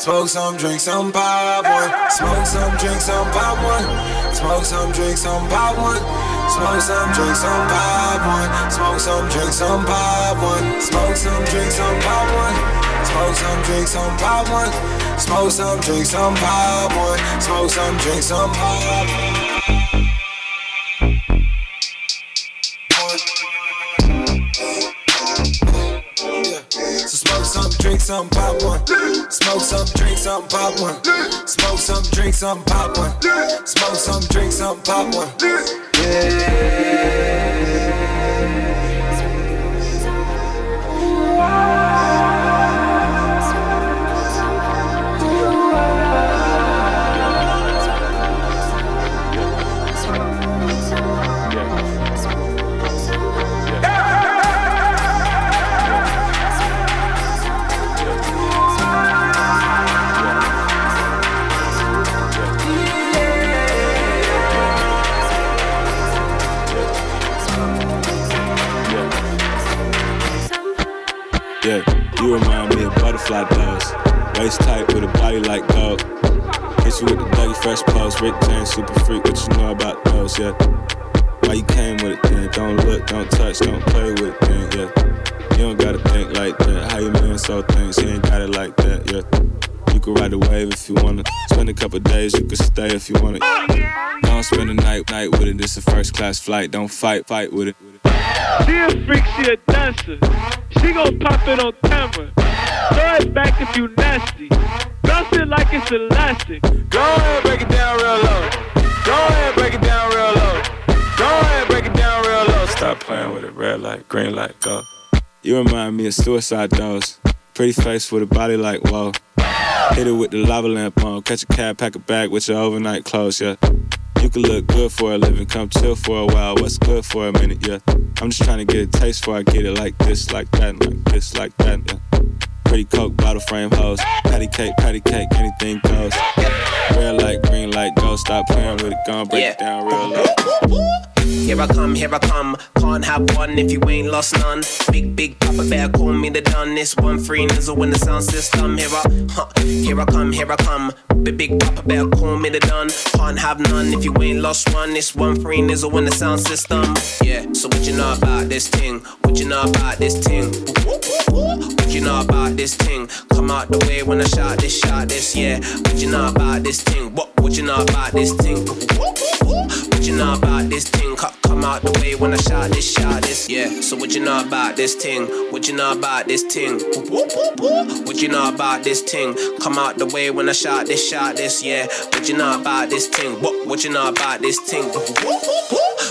Smoke some, drink some, pop one. Smoke some, drink some, pop one. Smoke some, drink some, pop one. Smoke some, drink some, pop one. Smoke some, drink some, pop one. Smoke some, drink some, pop one. Smoke some, drink some, pop one. Smoke some, drink some, pop one. Smoke some, drink some, pop one. Drink some, pop one. Smoke some, drink some, pop one. Smoke some, drink some, pop one. Smoke some, drink some, pop one. Yeah. Waist tight with a body like gold. Hit you with the Dougie Fresh pose. Rick James, super freak. What you know about those, yeah? Why you came with it then? Don't look, don't touch, don't play with it then, yeah. You don't gotta think like that. How you man so things? He ain't got it like that, yeah. You can ride the wave if you wanna. Spend a couple days, you can stay if you wanna. Don't spend a night night with it. It's a first class flight. Don't fight, fight with it. She a freak, she a dancer. She gon' pop it on camera. Throw it back if you nasty. Bounce it like it's elastic. Go ahead, break it down real low. Go ahead, break it down real low. Go ahead, break it down real low. Stop playing with it. Red light, green light, go. You remind me of suicide dolls. Pretty face with a body like whoa. Hit it with the lava lamp on. Catch a cab, pack a bag with your overnight clothes, yeah. You can look good for a living, come chill for a while. What's good for a minute, yeah? I'm just trying to get a taste for I get it like this, like that, like this, like that, yeah. Pretty coke, bottle frame hoes. Patty cake, patty cake, anything goes. Red light, green light, go. Stop playing with it, gon' break yeah. it down real low. Here I come, here I come. Can't have one if you ain't lost none. Big, big Papa Bear, call me the done. This one free nizzle in the sound system. Here I, huh, here I come, here I come. Big, big Papa Bear, call me the done. Can't have none if you ain't lost one. This one free nizzle in the sound system. Yeah, so what you know about this thing? What you know about this thing? You know about this thing? Come out the way when I shout this, shout this, yeah. What you know about this thing? What, what you know about this thing? What you know about this thing? Come out the way when I shot this, shot this, yeah. So what you know about this thing? What you know about this thing? What you know about this thing? Come out the way when I shot this, shot this, yeah. What you know about this thing? What, what you know about this thing?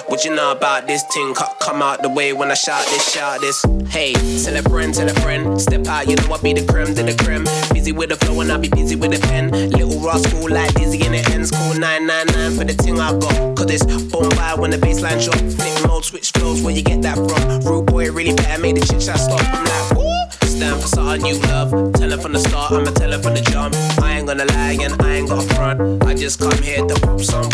What you know about this thing? Come out the way when I shot this, shot this. Hey, tell a friend, tell a friend. Step out, you know I be the creme to the creme. Busy with the flow and I be busy with the pen. Little rascal like dizzy in the ends. Call 999 for the thing I got. Cause it's bomb by when the bassline drop. Flip mode, switch flows, where you get that from? Rude boy, really bad, made the chit chat stop. I'm like, woo! Stand for something you love. Tell her from the start, I'ma tell her from the jump. I ain't gonna lie and I ain't got a front. I just come here to pop some.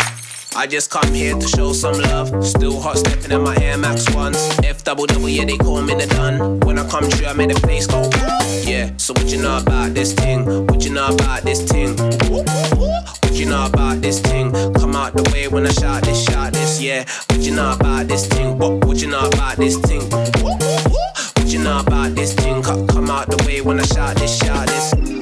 I just come here to show some love. Still hot stepping in my Air Max ones. F double double, yeah, they call me the done. When I come true, I made the place go. Yeah, so what you know about this thing? What you know about this thing? What you know about this thing? Come out the way when I shout this, shout this, yeah. What you know about this thing? What, what you know about this thing? What What you know about this thing? Come out the way when I shout this, shout this.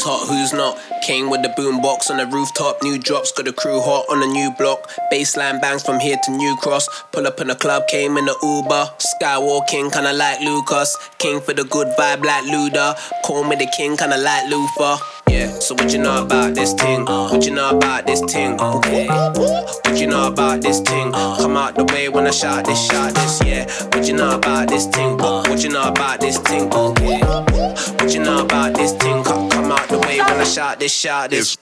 Who's hot, who's not. Came with the boombox on the rooftop, new drops, got the crew hot on the new block. Bassline bangs from here to New Cross. Pull up in the club, came in the Uber. Skywalking, kinda like Lucas. King for the good vibe like Luda. Call me the king, kinda like Luther. Yeah, so what you know about this thing? What you know about this thing? Okay. What you know about this thing? Come out the way when I shot this, shot this, yeah. What you know about this thing? What you know about this thing? Okay. What you know about this thing? Out the way when I shot this, shot this.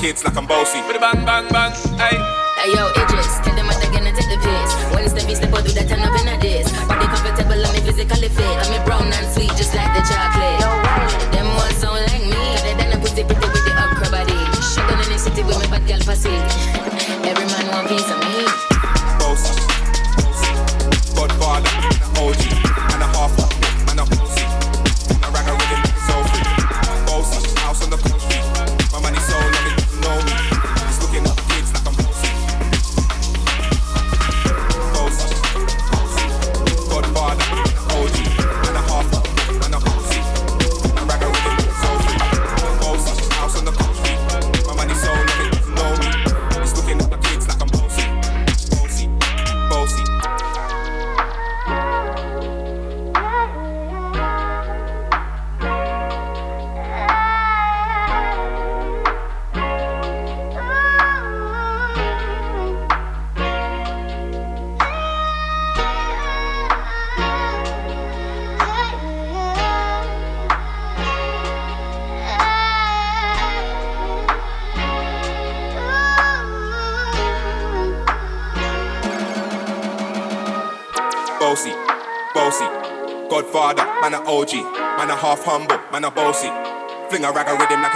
Kids like I'm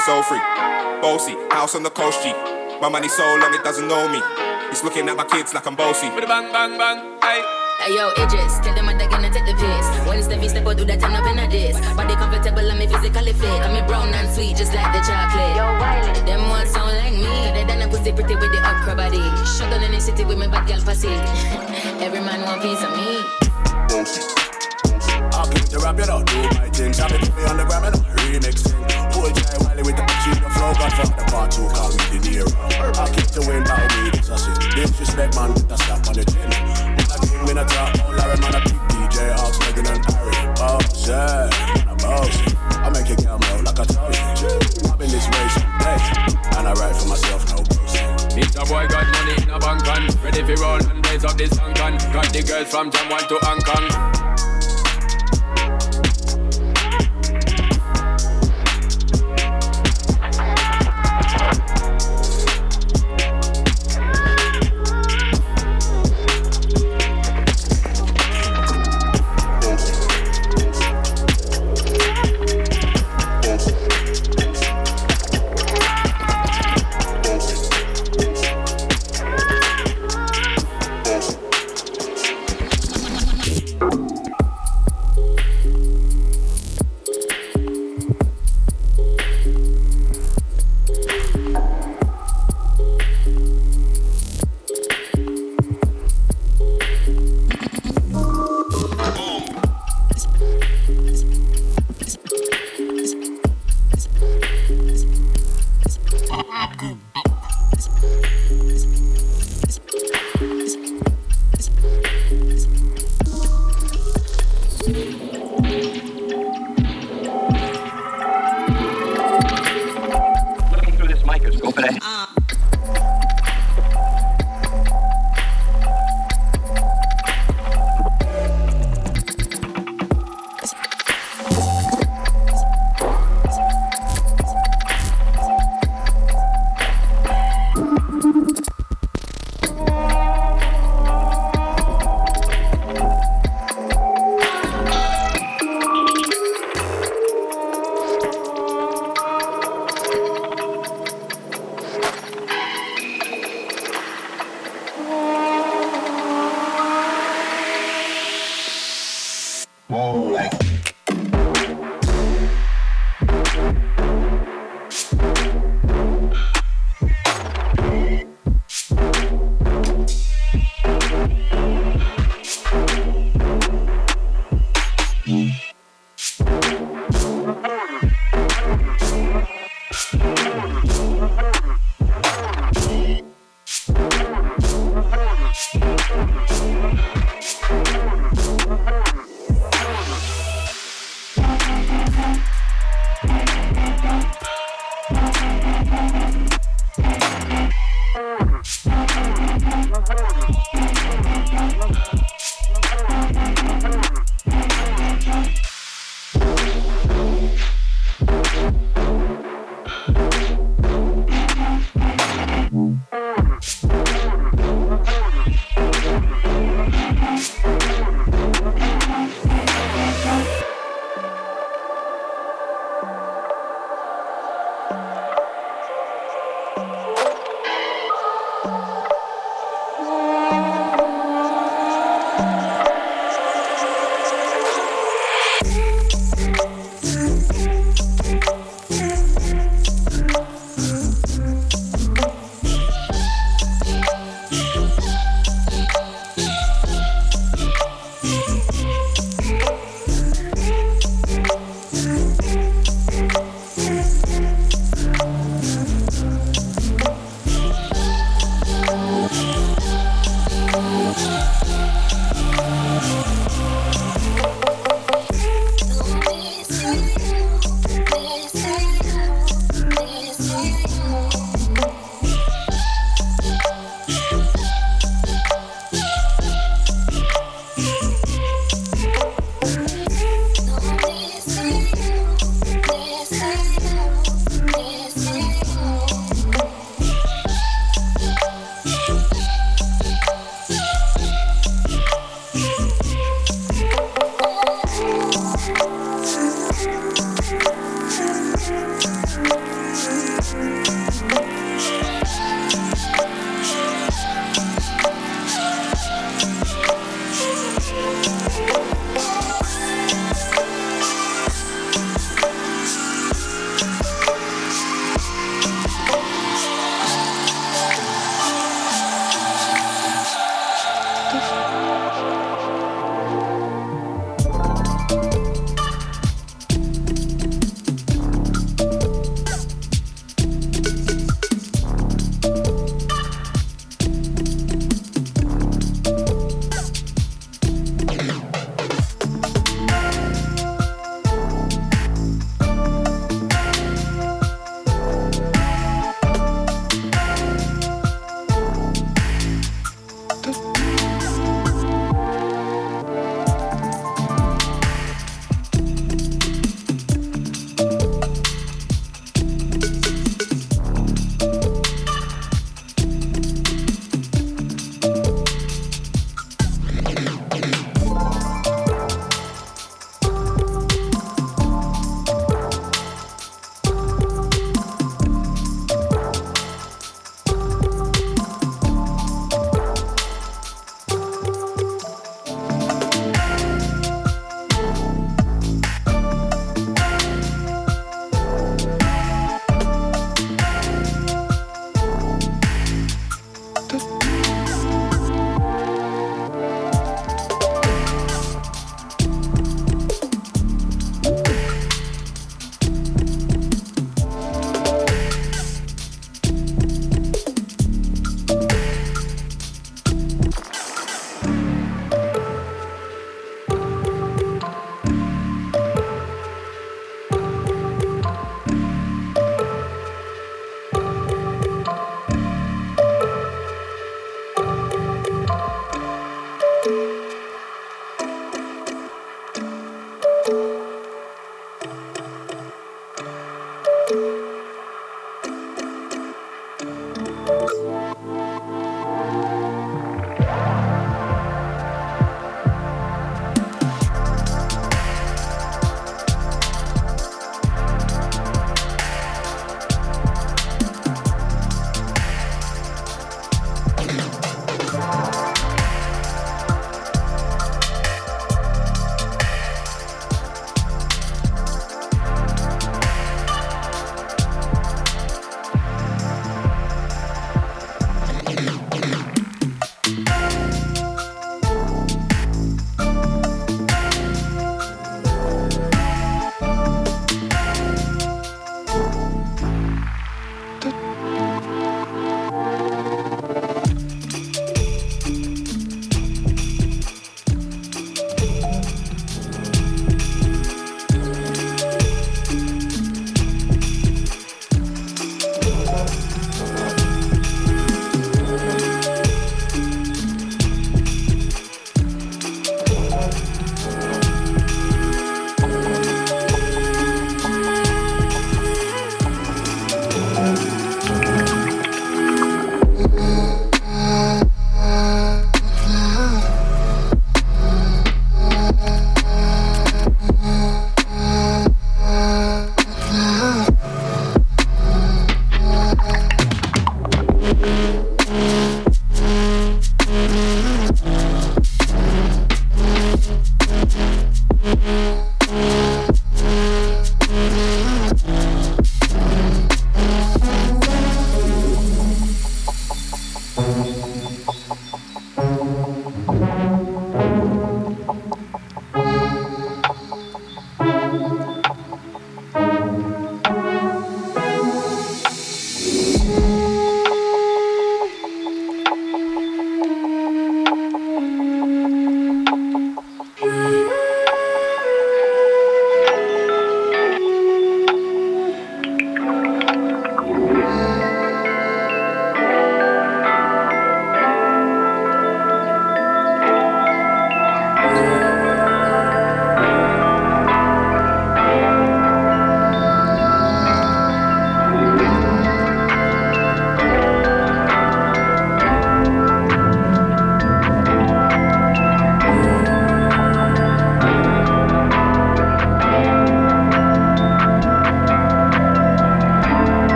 a rhythm like it's all free. Bossy, house on the coast G. My money so long it doesn't know me. It's looking at my kids like I'm bossy. Bang bang bang, aye. Hey yo, Idris, tell them I'm gonna take the piss. When it's the feast, step out, do that turn up in a this. Body comfortable, and me physically fit. I'm me brown and sweet, just like the chocolate. Yo, Wiley, them ones sound like me. They done a pussy pretty with the upper body. Shut down in the city with me bad girl pussy. [laughs] Every man want piece of me. I'll keep the rap, you know, do my thing. Shop it me on the gram, you know, remix thing. With the the flow, the call me the. I'll keep the wind by me, this a shit. Disrespect, man, get a slap on the chin in a top, on Larry, man, a big DJ, Hawks, Megan and Harry. Boss, yeah, I'm boss. I make it come out like a toast. I'm in this race, place, and I ride for myself, no boasting. Mr. Boy got money in a bank and ready for roll and blaze up this tank got the girls from Jam 1 to Hong Kong. Okay. Ah.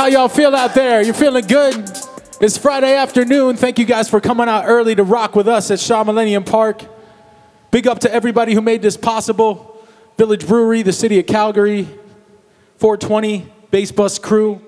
How y'all feel out there? You're feeling good? It's Friday afternoon. Thank you guys for coming out early to rock with us at Shaw Millennium Park. Big up to everybody who made this possible. Village Brewery, the city of Calgary, 420, Base Bus crew.